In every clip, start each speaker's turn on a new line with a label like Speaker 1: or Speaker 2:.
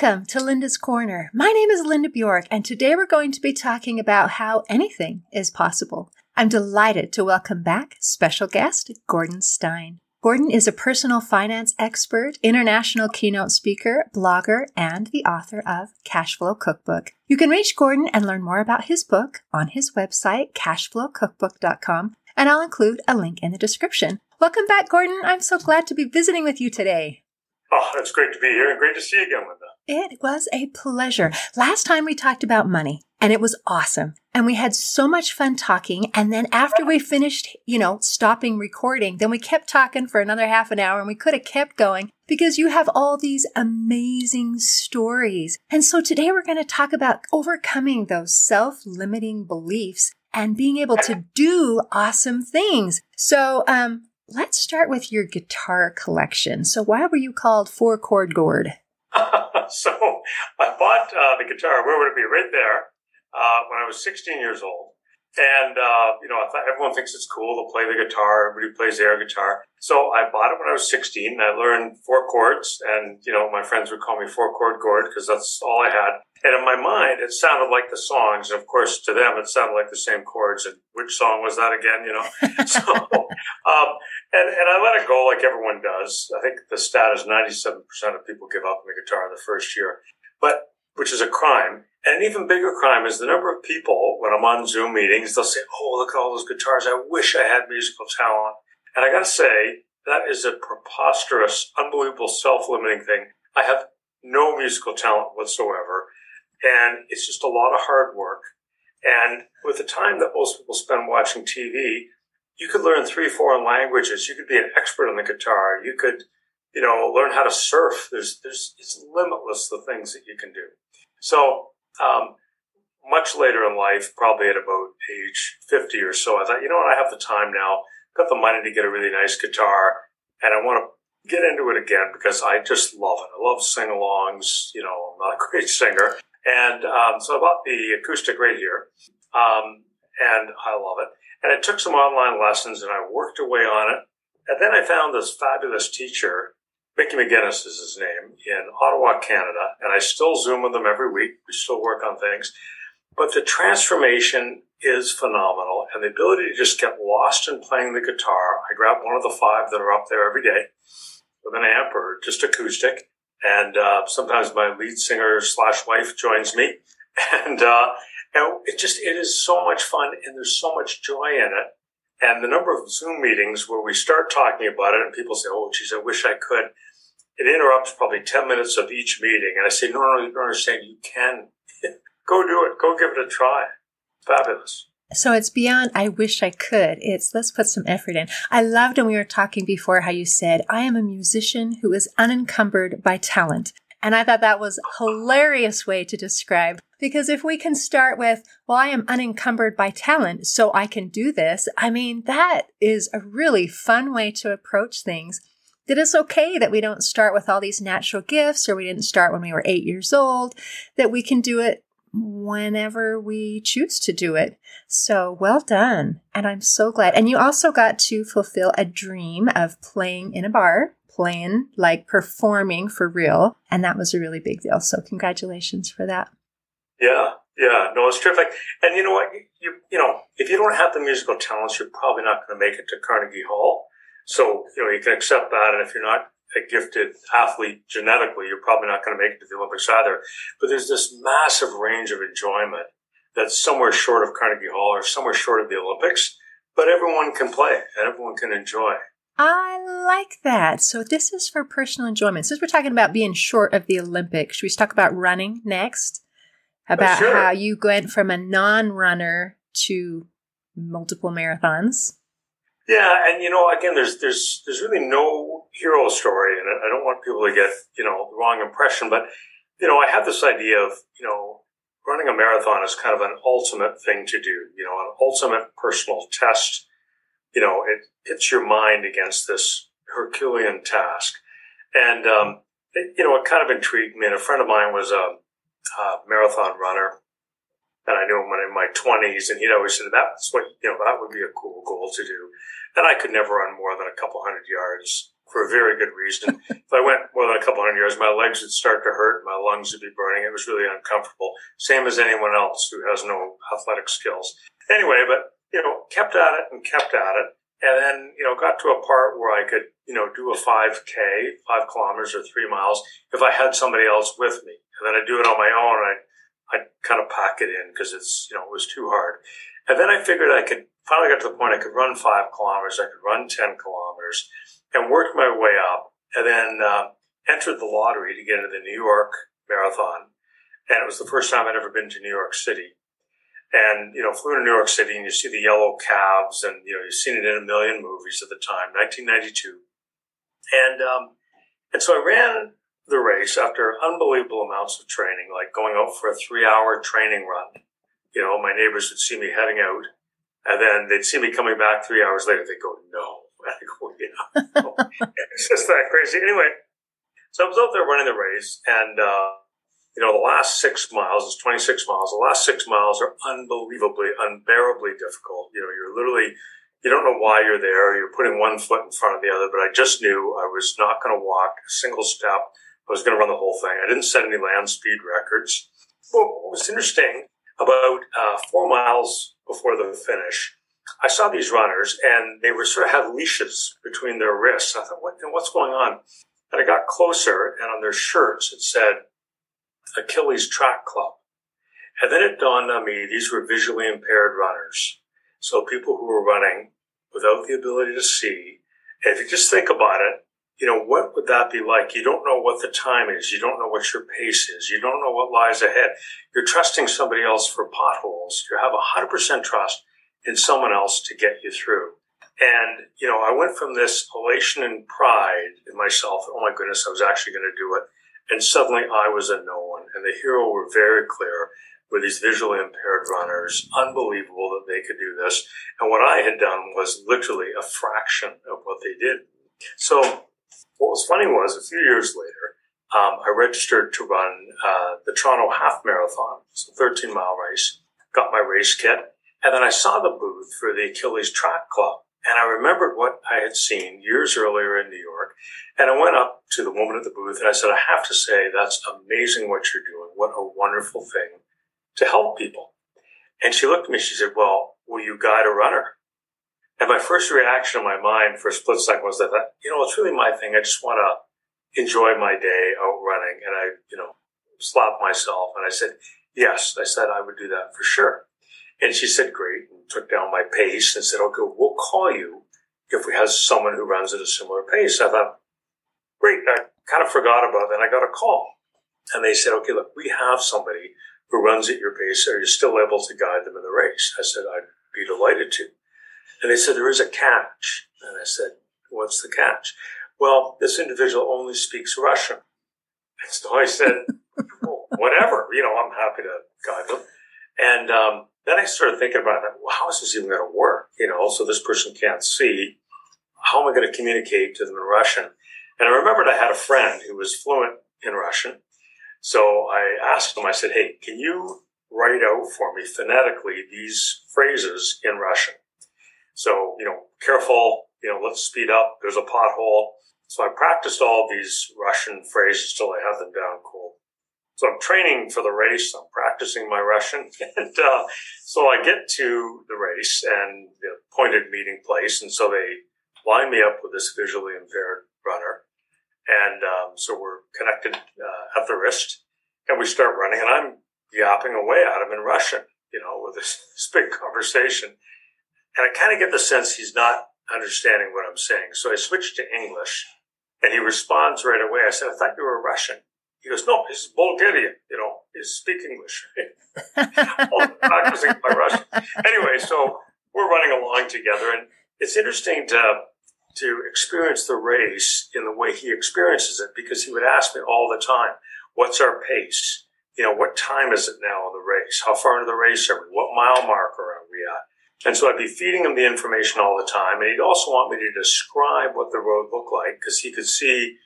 Speaker 1: Welcome to Linda's Corner. My name is Linda Bjork, and today we're going to be talking about how anything is possible. I'm delighted to welcome back special guest Gordon Stein. Gordon is a personal finance expert, international keynote speaker, blogger, and the author of Cashflow Cookbook. You can reach Gordon and learn more about his book on his website, cashflowcookbook.com, and I'll include a link in the description. Welcome back, Gordon. I'm so glad to be visiting with you today.
Speaker 2: Oh, it's great to be here and great to see you again, Linda.
Speaker 1: It was a pleasure. Last time we talked about money and it was awesome. And we had so much fun talking. And then after we finished, you know, stopping recording, then we kept talking for another half an hour and we could have kept going because you have all these amazing stories. And so today we're going to talk about overcoming those self limiting beliefs and being able to do awesome things. So, um, let's start with your guitar collection. So, why were you called Four Chord Gord?
Speaker 2: so, I bought uh, the guitar. Where would it be? Right there. Uh, when I was 16 years old. And, uh, you know, I thought everyone thinks it's cool to play the guitar. Everybody plays air guitar. So I bought it when I was 16. I learned four chords and, you know, my friends would call me four chord Gord because that's all I had. And in my mind, it sounded like the songs. And of course, to them, it sounded like the same chords. And which song was that again? You know? so, um, and, and I let it go like everyone does. I think the stat is 97% of people give up on the guitar in the first year, but, which is a crime. And an even bigger crime is the number of people when I'm on Zoom meetings, they'll say, Oh, look at all those guitars. I wish I had musical talent. And I got to say, that is a preposterous, unbelievable, self limiting thing. I have no musical talent whatsoever. And it's just a lot of hard work. And with the time that most people spend watching TV, you could learn three foreign languages. You could be an expert on the guitar. You could, you know, learn how to surf. There's, there's, it's limitless the things that you can do. So um, much later in life, probably at about age 50 or so, I thought, you know what, I have the time now, got the money to get a really nice guitar, and I want to get into it again because I just love it. I love sing alongs. You know, I'm not a great singer. And um, so I bought the acoustic right here, um, and I love it. And I took some online lessons and I worked away on it. And then I found this fabulous teacher Mickey McGinnis is his name in Ottawa, Canada, and I still Zoom with him every week. We still work on things. But the transformation is phenomenal, and the ability to just get lost in playing the guitar. I grab one of the five that are up there every day with an amp or just acoustic, and uh, sometimes my lead singer slash wife joins me, and uh, and it just it is so much fun, and there's so much joy in it. And the number of Zoom meetings where we start talking about it and people say, Oh, geez, I wish I could. It interrupts probably 10 minutes of each meeting. And I say, No, no, you don't understand. You can go do it. Go give it a try. Fabulous.
Speaker 1: So it's beyond, I wish I could. It's let's put some effort in. I loved when we were talking before how you said, I am a musician who is unencumbered by talent. And I thought that was a hilarious way to describe because if we can start with, well, I am unencumbered by talent, so I can do this. I mean, that is a really fun way to approach things. That it's okay that we don't start with all these natural gifts or we didn't start when we were eight years old, that we can do it whenever we choose to do it. So well done. And I'm so glad. And you also got to fulfill a dream of playing in a bar playing, like performing for real. And that was a really big deal. So congratulations for that.
Speaker 2: Yeah, yeah, no, it's terrific. And you know what? You, you know, if you don't have the musical talents, you're probably not going to make it to Carnegie Hall. So, you know, you can accept that. And if you're not a gifted athlete genetically, you're probably not going to make it to the Olympics either. But there's this massive range of enjoyment that's somewhere short of Carnegie Hall or somewhere short of the Olympics, but everyone can play and everyone can enjoy.
Speaker 1: I like that. So this is for personal enjoyment. Since we're talking about being short of the Olympics, should we talk about running next? Oh, about
Speaker 2: sure.
Speaker 1: how you went from a non-runner to multiple marathons.
Speaker 2: Yeah, and you know, again, there's there's there's really no hero story, and I don't want people to get you know the wrong impression, but you know, I have this idea of you know running a marathon is kind of an ultimate thing to do, you know, an ultimate personal test you know, it hits your mind against this Herculean task. And, um, it, you know, it kind of intrigued me. And a friend of mine was a, a marathon runner and I knew him when in my twenties and he'd always said that's what, you know, that would be a cool goal to do. And I could never run more than a couple hundred yards for a very good reason. if I went more than a couple hundred yards, my legs would start to hurt, my lungs would be burning. It was really uncomfortable. Same as anyone else who has no athletic skills. Anyway, but you know, kept at it and kept at it. And then, you know, got to a part where I could, you know, do a 5K, five kilometers or three miles if I had somebody else with me. And then I'd do it on my own. I'd, I'd kind of pack it in because it's, you know, it was too hard. And then I figured I could finally got to the point I could run five kilometers. I could run 10 kilometers and worked my way up and then uh, entered the lottery to get into the New York Marathon. And it was the first time I'd ever been to New York City and you know flew to New York City and you see the yellow cabs and you know you've seen it in a million movies at the time 1992 and um, and so I ran the race after unbelievable amounts of training like going out for a three hour training run you know my neighbors would see me heading out and then they'd see me coming back three hours later they'd go no I go yeah it's just that crazy anyway so I was out there running the race and uh, you know, the last six miles is 26 miles. The last six miles are unbelievably, unbearably difficult. You know, you're literally, you don't know why you're there. You're putting one foot in front of the other, but I just knew I was not going to walk a single step. I was going to run the whole thing. I didn't set any land speed records. What was interesting about uh, four miles before the finish, I saw these runners and they were sort of had leashes between their wrists. I thought, what, what's going on? And I got closer and on their shirts it said, Achilles Track Club. And then it dawned on me these were visually impaired runners. So people who were running without the ability to see. And if you just think about it, you know, what would that be like? You don't know what the time is. You don't know what your pace is. You don't know what lies ahead. You're trusting somebody else for potholes. You have 100% trust in someone else to get you through. And, you know, I went from this elation and pride in myself. Oh my goodness, I was actually going to do it and suddenly I was a no one. And the hero were very clear with these visually impaired runners. Unbelievable that they could do this. And what I had done was literally a fraction of what they did. So what was funny was a few years later, um, I registered to run uh, the Toronto Half Marathon, it's a 13 mile race, got my race kit, and then I saw the booth for the Achilles Track Club. And I remembered what I had seen years earlier in New York. And I went up to the woman at the booth and I said, I have to say, that's amazing what you're doing. What a wonderful thing to help people. And she looked at me, she said, Well, will you guide a runner? And my first reaction in my mind for a split second was that, you know, it's really my thing. I just want to enjoy my day out running. And I, you know, slapped myself and I said, Yes, I said I would do that for sure. And she said, great, and took down my pace and said, okay, we'll call you if we have someone who runs at a similar pace. I thought, great, I kind of forgot about that. I got a call. And they said, okay, look, we have somebody who runs at your pace. Are you still able to guide them in the race? I said, I'd be delighted to. And they said, there is a catch. And I said, what's the catch? Well, this individual only speaks Russian. And so I said, well, whatever, you know, I'm happy to guide them. And um, then I started thinking about it. Well, how is this even going to work? You know, so this person can't see. How am I going to communicate to them in Russian? And I remembered I had a friend who was fluent in Russian. So I asked him, I said, hey, can you write out for me phonetically these phrases in Russian? So, you know, careful, you know, let's speed up. There's a pothole. So I practiced all these Russian phrases till I had them down cool. So I'm training for the race. I'm practicing my Russian. And uh, so I get to the race and the appointed meeting place. And so they line me up with this visually impaired runner. And um, so we're connected uh, at the wrist and we start running. And I'm yapping away at him in Russian, you know, with this, this big conversation. And I kind of get the sense he's not understanding what I'm saying. So I switch to English and he responds right away. I said, I thought you were Russian. He goes, no, he's Bulgarian, you know, he speak English. Oh, practicing my Russian. Anyway, so we're running along together, and it's interesting to to experience the race in the way he experiences it because he would ask me all the time, "What's our pace? You know, what time is it now in the race? How far into the race are we? What mile marker are we at?" And so I'd be feeding him the information all the time, and he'd also want me to describe what the road looked like because he could see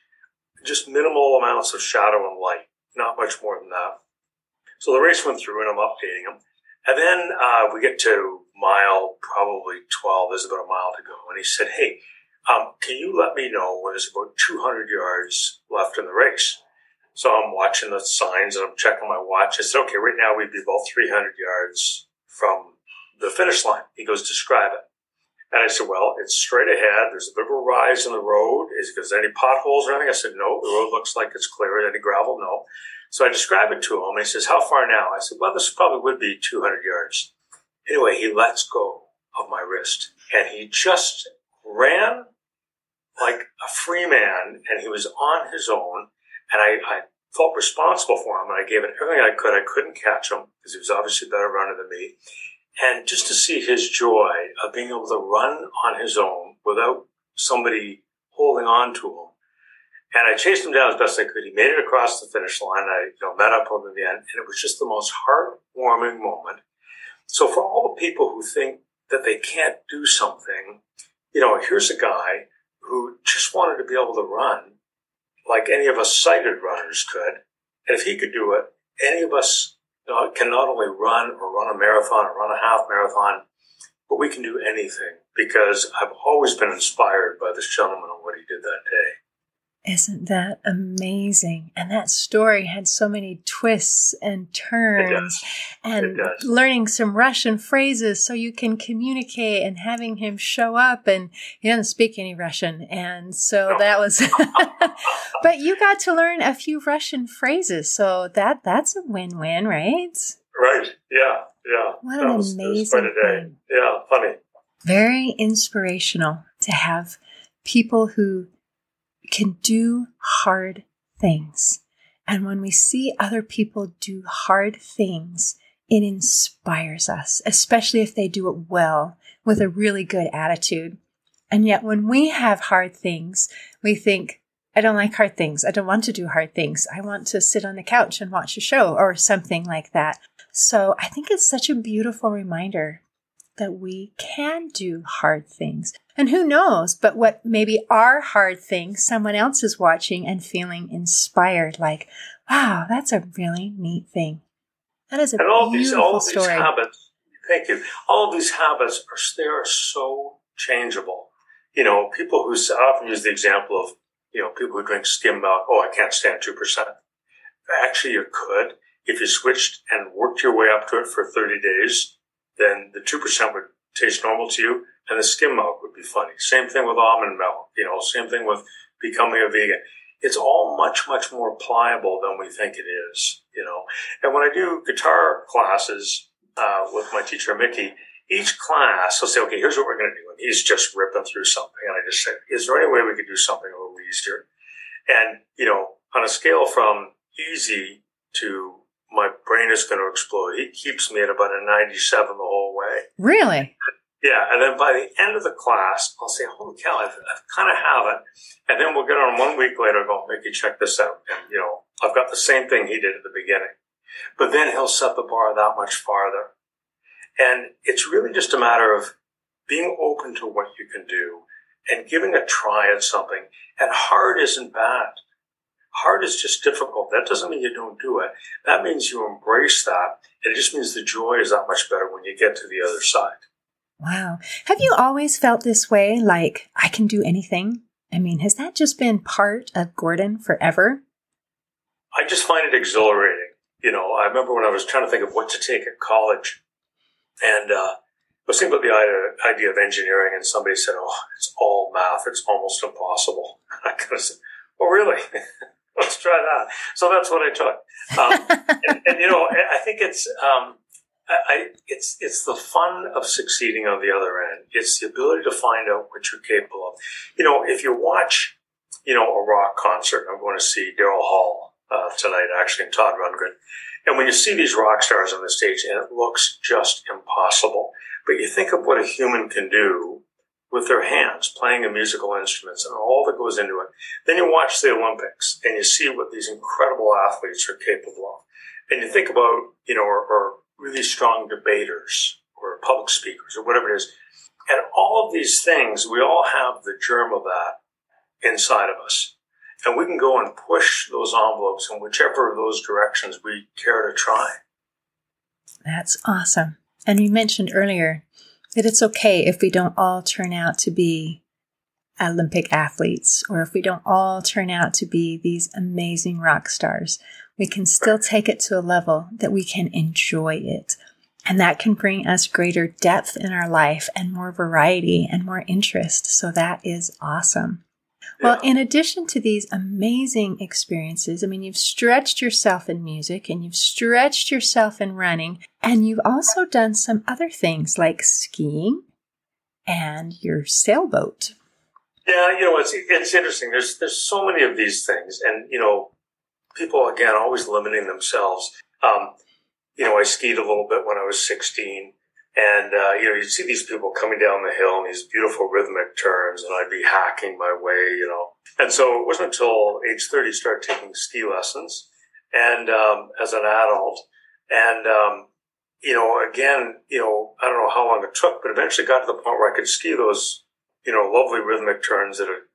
Speaker 2: just minimal amounts of shadow and light, not much more than that. So the race went through and I'm updating him. And then uh, we get to mile probably 12, there's about a mile to go. And he said, Hey, um, can you let me know when there's about 200 yards left in the race? So I'm watching the signs and I'm checking my watch. I said, okay, right now we'd be about 300 yards from the finish line. He goes, describe it. And I said, well, it's straight ahead. There's a a rise in the road. Is there any potholes or anything? I said, no, the road looks like it's clear. Any gravel? No. So I describe it to him. And he says, how far now? I said, well, this probably would be 200 yards. Anyway, he lets go of my wrist and he just ran like a free man and he was on his own. And I, I felt responsible for him and I gave it everything I could. I couldn't catch him because he was obviously a better runner than me. And just to see his joy of being able to run on his own without somebody holding on to him. And I chased him down as best I could. He made it across the finish line. I you know, met up with him at the end, and it was just the most heartwarming moment. So for all the people who think that they can't do something, you know, here's a guy who just wanted to be able to run like any of us sighted runners could. And if he could do it, any of us know, can not only run or run a marathon or run a half marathon, but we can do anything because I've always been inspired by this gentleman and what he did that day.
Speaker 1: Isn't that amazing? And that story had so many twists and turns and learning some Russian phrases so you can communicate and having him show up and he doesn't speak any Russian. And so that was, but you got to learn a few Russian phrases. So that, that's a win-win, right?
Speaker 2: Right. Yeah. Yeah.
Speaker 1: What that an was, amazing
Speaker 2: thing. Yeah. Funny.
Speaker 1: Very inspirational to have people who can do hard things. And when we see other people do hard things, it inspires us, especially if they do it well with a really good attitude. And yet, when we have hard things, we think, I don't like hard things. I don't want to do hard things. I want to sit on the couch and watch a show or something like that. So I think it's such a beautiful reminder that we can do hard things. And who knows, but what maybe are hard things, someone else is watching and feeling inspired, like, wow, that's a really neat thing. That is a and all beautiful these, all story.
Speaker 2: These habits, thank you. All of these habits are they are so changeable. You know, people who often use the example of, you know, people who drink skim milk. Oh, I can't stand two percent. Actually, you could if you switched and worked your way up to it for thirty days then the 2% would taste normal to you and the skim milk would be funny. Same thing with almond milk, you know, same thing with becoming a vegan. It's all much, much more pliable than we think it is, you know. And when I do guitar classes uh, with my teacher, Mickey, each class, I'll say, okay, here's what we're going to do. And he's just ripping through something. And I just say, is there any way we could do something a little easier? And, you know, on a scale from easy to brain is going to explode. He keeps me at about a 97 the whole way.
Speaker 1: Really?
Speaker 2: Yeah. And then by the end of the class, I'll say, holy cow, I've, I've kind of have it. And then we'll get on one week later and go, Mickey, check this out. And, you know, I've got the same thing he did at the beginning. But then he'll set the bar that much farther. And it's really just a matter of being open to what you can do and giving a try at something. And hard isn't bad. Hard is just difficult. That doesn't mean you don't do it. That means you embrace that. It just means the joy is that much better when you get to the other side.
Speaker 1: Wow. Have you always felt this way? Like, I can do anything? I mean, has that just been part of Gordon forever?
Speaker 2: I just find it exhilarating. You know, I remember when I was trying to think of what to take at college, and uh, I was thinking about the idea of engineering, and somebody said, "Oh, it's all math. It's almost impossible." I kind of said, "Oh, really?" let's try that. So that's what I took. Um, and, and, you know, I think it's, um, I, it's, it's the fun of succeeding on the other end. It's the ability to find out what you're capable of. You know, if you watch, you know, a rock concert, I'm going to see Daryl Hall uh, tonight, actually, and Todd Rundgren. And when you see these rock stars on the stage, and it looks just impossible, but you think of what a human can do with their hands playing a musical instruments and all that goes into it. Then you watch the Olympics and you see what these incredible athletes are capable of. And you think about, you know, or, or really strong debaters or public speakers or whatever it is. And all of these things, we all have the germ of that inside of us. And we can go and push those envelopes in whichever of those directions we care to try.
Speaker 1: That's awesome. And you mentioned earlier that it's okay if we don't all turn out to be Olympic athletes, or if we don't all turn out to be these amazing rock stars, we can still take it to a level that we can enjoy it. And that can bring us greater depth in our life and more variety and more interest. So that is awesome. Well, in addition to these amazing experiences, I mean, you've stretched yourself in music and you've stretched yourself in running, and you've also done some other things like skiing and your sailboat.
Speaker 2: Yeah, you know, it's it's interesting. There's there's so many of these things, and you know, people again always limiting themselves. Um, you know, I skied a little bit when I was 16. And, uh, you know, you'd see these people coming down the hill in these beautiful rhythmic turns, and I'd be hacking my way, you know. And so it wasn't until age 30 I started taking ski lessons and, um, as an adult. And, um, you know, again, you know, I don't know how long it took, but eventually got to the point where I could ski those, you know, lovely rhythmic turns that I've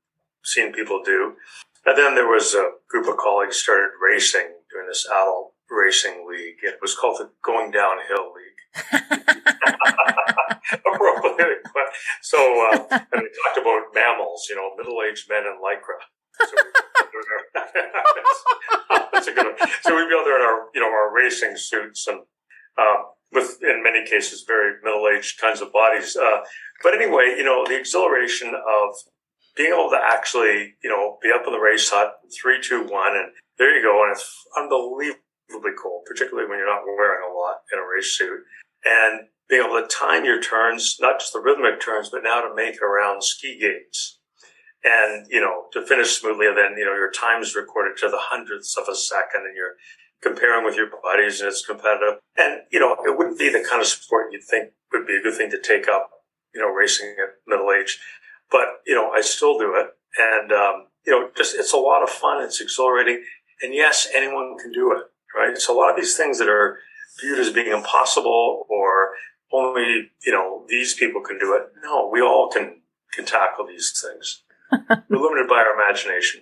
Speaker 2: seen people do. And then there was a group of colleagues started racing during this adult racing league. It was called the Going Downhill League. so, uh, and they talked about MAMILs, you know, middle-aged men in lycra. So, That's a good one. So we'd be out there in our, you know, our racing suits and, um, with, in many cases, very middle-aged kinds of bodies. Uh, but anyway, you know, the exhilaration of being able to actually, you know, be up in the race hut, three, two, one, and there you go. And it's unbelievably cool, particularly when you're not wearing a lot in a race suit. And being able to time your turns, not just the rhythmic turns, but now to make around ski gates. And, you know, to finish smoothly, and then, you know, your time is recorded to the hundredths of a second and you're comparing with your buddies and it's competitive. And, you know, it wouldn't be the kind of sport you'd think would be a good thing to take up, you know, racing at middle age. But, you know, I still do it. And, um, you know, just, it's a lot of fun. It's exhilarating. And yes, anyone can do it right? So a lot of these things that are viewed as being impossible or only, you know, these people can do it. No, we all can, can tackle these things. We're limited by our imagination.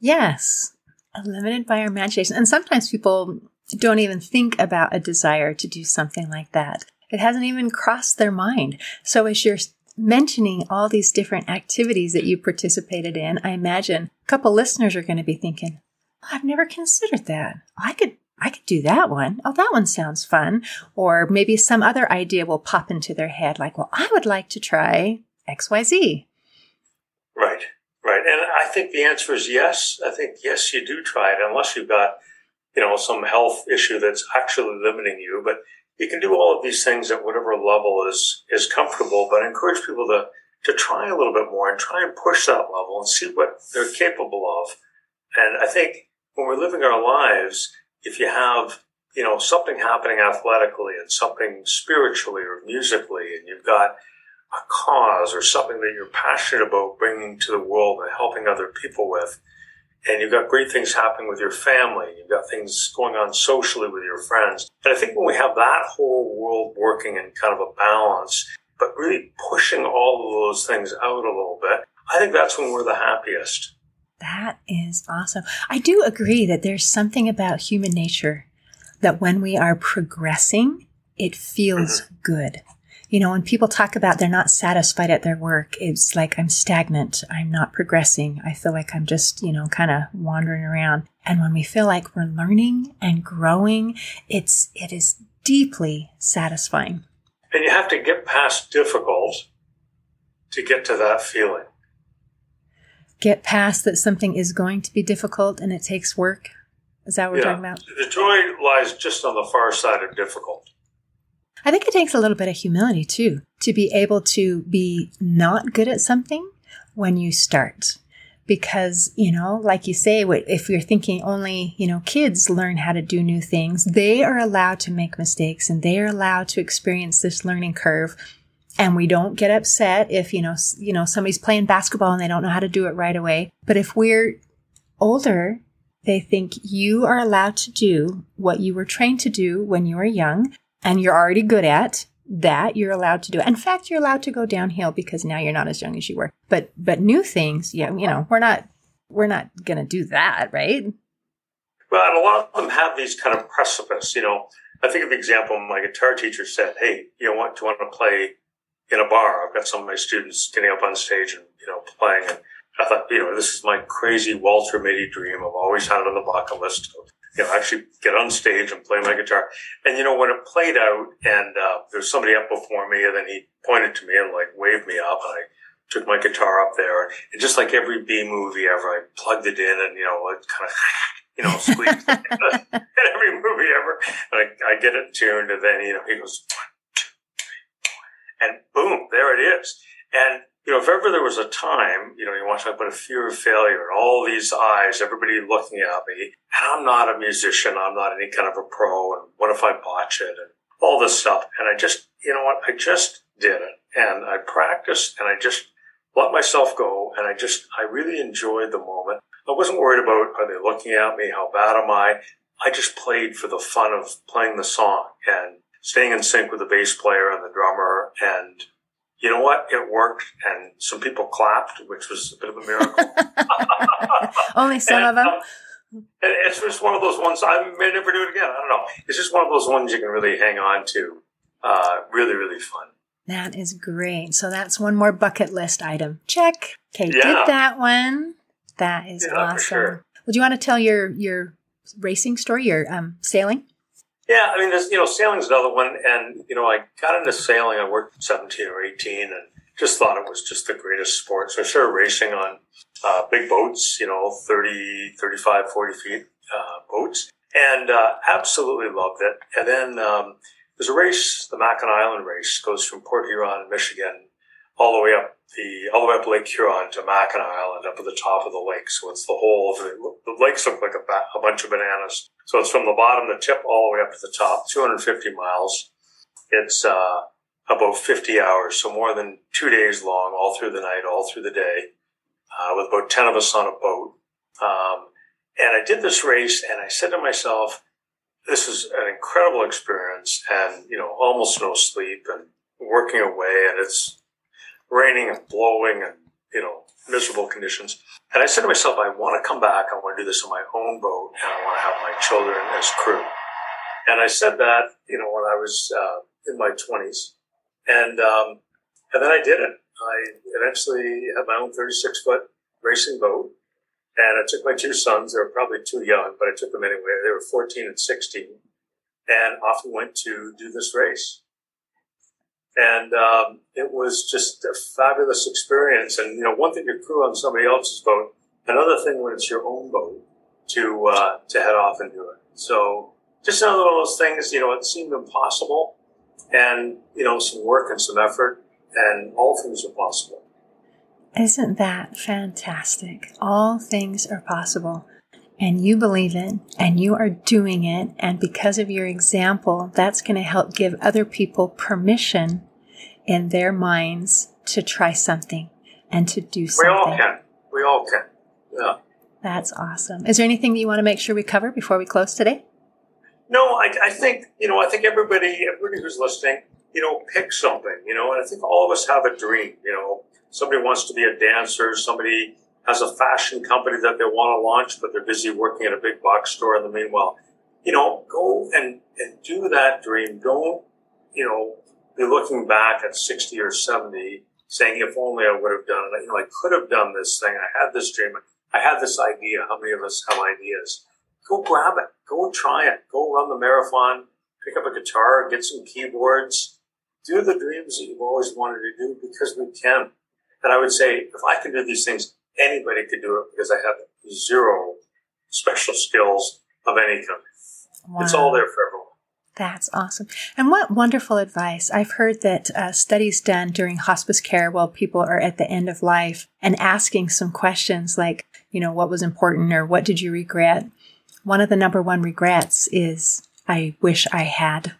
Speaker 1: Yes, limited by our imagination. And sometimes people don't even think about a desire to do something like that. It hasn't even crossed their mind. So as you're mentioning all these different activities that you participated in, I imagine a couple listeners are going to be thinking, I've never considered that. I could I could do that one. Oh, that one sounds fun. Or maybe some other idea will pop into their head like, well, I would like to try XYZ.
Speaker 2: Right, right. And I think the answer is yes. I think, yes, you do try it, unless you've got, you know, some health issue that's actually limiting you. But you can do all of these things at whatever level is, is comfortable, but I encourage people to, to try a little bit more and try and push that level and see what they're capable of. And I think when we're living our lives, if you have, you know, something happening athletically and something spiritually or musically, and you've got a cause or something that you're passionate about bringing to the world and helping other people with, and you've got great things happening with your family, you've got things going on socially with your friends. And I think when we have that whole world working in kind of a balance, but really pushing all of those things out a little bit, I think that's when we're the happiest.
Speaker 1: That is awesome. I do agree that there's something about human nature that when we are progressing, it feels mm-hmm. good. You know, when people talk about they're not satisfied at their work, it's like I'm stagnant. I'm not progressing. I feel like I'm just, you know, kind of wandering around. And when we feel like we're learning and growing, it's, it is deeply satisfying.
Speaker 2: And you have to get past difficult to get to that feeling
Speaker 1: get past that something is going to be difficult and it takes work? Is that what yeah. we're talking about?
Speaker 2: The joy lies just on the far side of difficult.
Speaker 1: I think it takes a little bit of humility too, to be able to be not good at something when you start. Because, you know, like you say, if you're thinking only, you know, kids learn how to do new things, they are allowed to make mistakes and they are allowed to experience this learning curve and we don't get upset if you know you know somebody's playing basketball and they don't know how to do it right away. But if we're older they think you are allowed to do what you were trained to do when you were young and you're already good at that you're allowed to do in fact you're allowed to go downhill because now you're not as young as you were. But but new things yeah you know we're not we're not going to do that right?
Speaker 2: Well and a lot of them have these kind of precipice you know. I think of the example my guitar teacher said hey you know what? Do you want to play in a bar. I've got some of my students getting up on stage and you know, playing. And I thought, you know, this is my crazy Walter Mitty dream. I've always had it on the bucket list to, you know, actually get on stage and play my guitar. And, you know, when it played out and uh, there was somebody up before me and then he pointed to me and like waved me up and I took my guitar up there and just like every B movie ever, I plugged it in and, you know, it kind of, you know, squeezed in every movie ever. And I, I get it tuned and then, you know, he goes, one, two, three, four, and boom, there it is. And you know, if ever there was a time, you know, you want to talk about a fear of failure, and all these eyes, everybody looking at me, and I'm not a musician, I'm not any kind of a pro, and what if I botch it, and all this stuff. And I just, you know what, I just did it. And I practiced, and I just let myself go, and I just, I really enjoyed the moment. I wasn't worried about, are they looking at me? How bad am I? I just played for the fun of playing the song and staying in sync with the bass player and the drummer and you know what? It worked, and some people clapped, which was a bit of a miracle.
Speaker 1: Only some and, of them.
Speaker 2: Um, it's just one of those ones. I may never do it again. I don't know. It's just one of those ones you can really hang on to. Uh, really, really fun.
Speaker 1: That is great. So that's one more bucket list item. Check. Okay, yeah. did that one. That is yeah, awesome. Sure. Well, do you want to tell your your racing story, your um, sailing?
Speaker 2: Yeah, I mean, there's, you know, sailing's another one. And, you know, I got into sailing, I worked 17 or 18 and just thought it was just the greatest sport. So I started racing on uh, big boats, you know, 30, 35, 40 feet uh, boats and uh, absolutely loved it. And then um, there's a race, the Mackinac Island race, goes from Port Huron, Michigan, all the way up the all the way up Lake Huron to Mackinac Island, up at the top of the lake. So it's the whole of the, the lakes look like a, ba- a bunch of bananas. So it's from the bottom, the tip, all the way up to the top, 250 miles. It's uh, about 50 hours, so more than two days long, all through the night, all through the day, uh, with about 10 of us on a boat. Um, and I did this race, and I said to myself, "This is an incredible experience, and you know, almost no sleep, and working away, and it's raining and blowing and, you know, miserable conditions. And I said to myself, I want to come back. I want to do this on my own boat and I want to have my children as crew. And I said that, you know, when I was uh, in my 20s. And, um, and then I did it. I eventually had my own 36 foot racing boat. And I took my two sons. They were probably too young, but I took them anyway. They were 14 and 16. And off we went to do this race and um, it was just a fabulous experience. And you know, one thing to crew on somebody else's boat, another thing when it's your own boat to uh, to head off and do it. So just another one of those things. You know, it seemed impossible, and you know, some work and some effort, and all things are possible.
Speaker 1: Isn't that fantastic? All things are possible. And you believe it and you are doing it. And because of your example, that's going to help give other people permission in their minds to try something and to do something.
Speaker 2: We all can. We all can. Yeah.
Speaker 1: That's awesome. Is there anything that you want to make sure we cover before we close today?
Speaker 2: No, I, I think, you know, I think everybody, everybody who's listening, you know, pick something, you know, and I think all of us have a dream, you know, somebody wants to be a dancer, somebody has a fashion company that they want to launch, but they're busy working at a big box store in the meanwhile. You know, go and, and do that dream. Don't, you know, be looking back at 60 or 70 saying, if only I would have done it. You know, I could have done this thing. I had this dream. I had this idea. How many of us have ideas? Go grab it. Go try it. Go run the marathon. Pick up a guitar. Get some keyboards. Do the dreams that you've always wanted to do because we can. And I would say, if I can do these things, anybody could do it because I have zero special skills of any kind. Wow. It's all there for everyone.
Speaker 1: That's awesome. And what wonderful advice. I've heard that uh, studies done during hospice care while people are at the end of life and asking some questions like, you know, what was important or what did you regret? One of the number one regrets is I wish I had.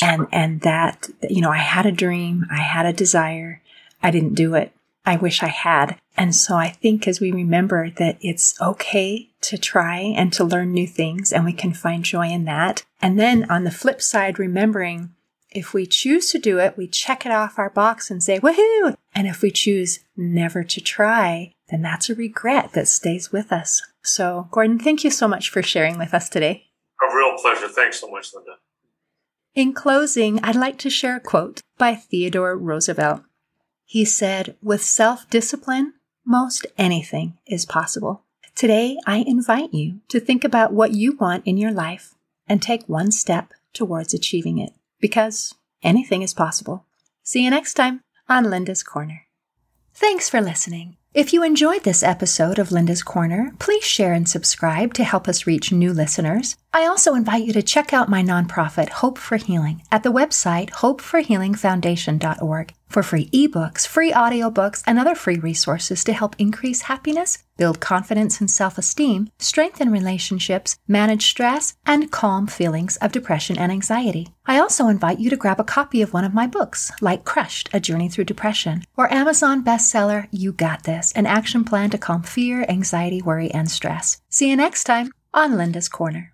Speaker 1: And, and that, you know, I had a dream. I had a desire. I didn't do it. I wish I had. And so I think as we remember that it's okay to try and to learn new things and we can find joy in that. And then on the flip side, remembering if we choose to do it, we check it off our box and say, woohoo! And if we choose never to try, then that's a regret that stays with us. So, Gordon, thank you so much for sharing with us today.
Speaker 2: A real pleasure. Thanks so much, Linda.
Speaker 1: In closing, I'd like to share a quote by Theodore Roosevelt. He said, with self discipline, most anything is possible. Today, I invite you to think about what you want in your life and take one step towards achieving it because anything is possible. See you next time on Linda's Corner. Thanks for listening. If you enjoyed this episode of Linda's Corner, please share and subscribe to help us reach new listeners. I also invite you to check out my nonprofit, Hope for Healing, at the website hopeforhealingfoundation.org for free ebooks, free audiobooks, and other free resources to help increase happiness, build confidence and self esteem, strengthen relationships, manage stress, and calm feelings of depression and anxiety. I also invite you to grab a copy of one of my books, like Crushed A Journey Through Depression, or Amazon bestseller You Got This An Action Plan to Calm Fear, Anxiety, Worry, and Stress. See you next time on Linda's Corner.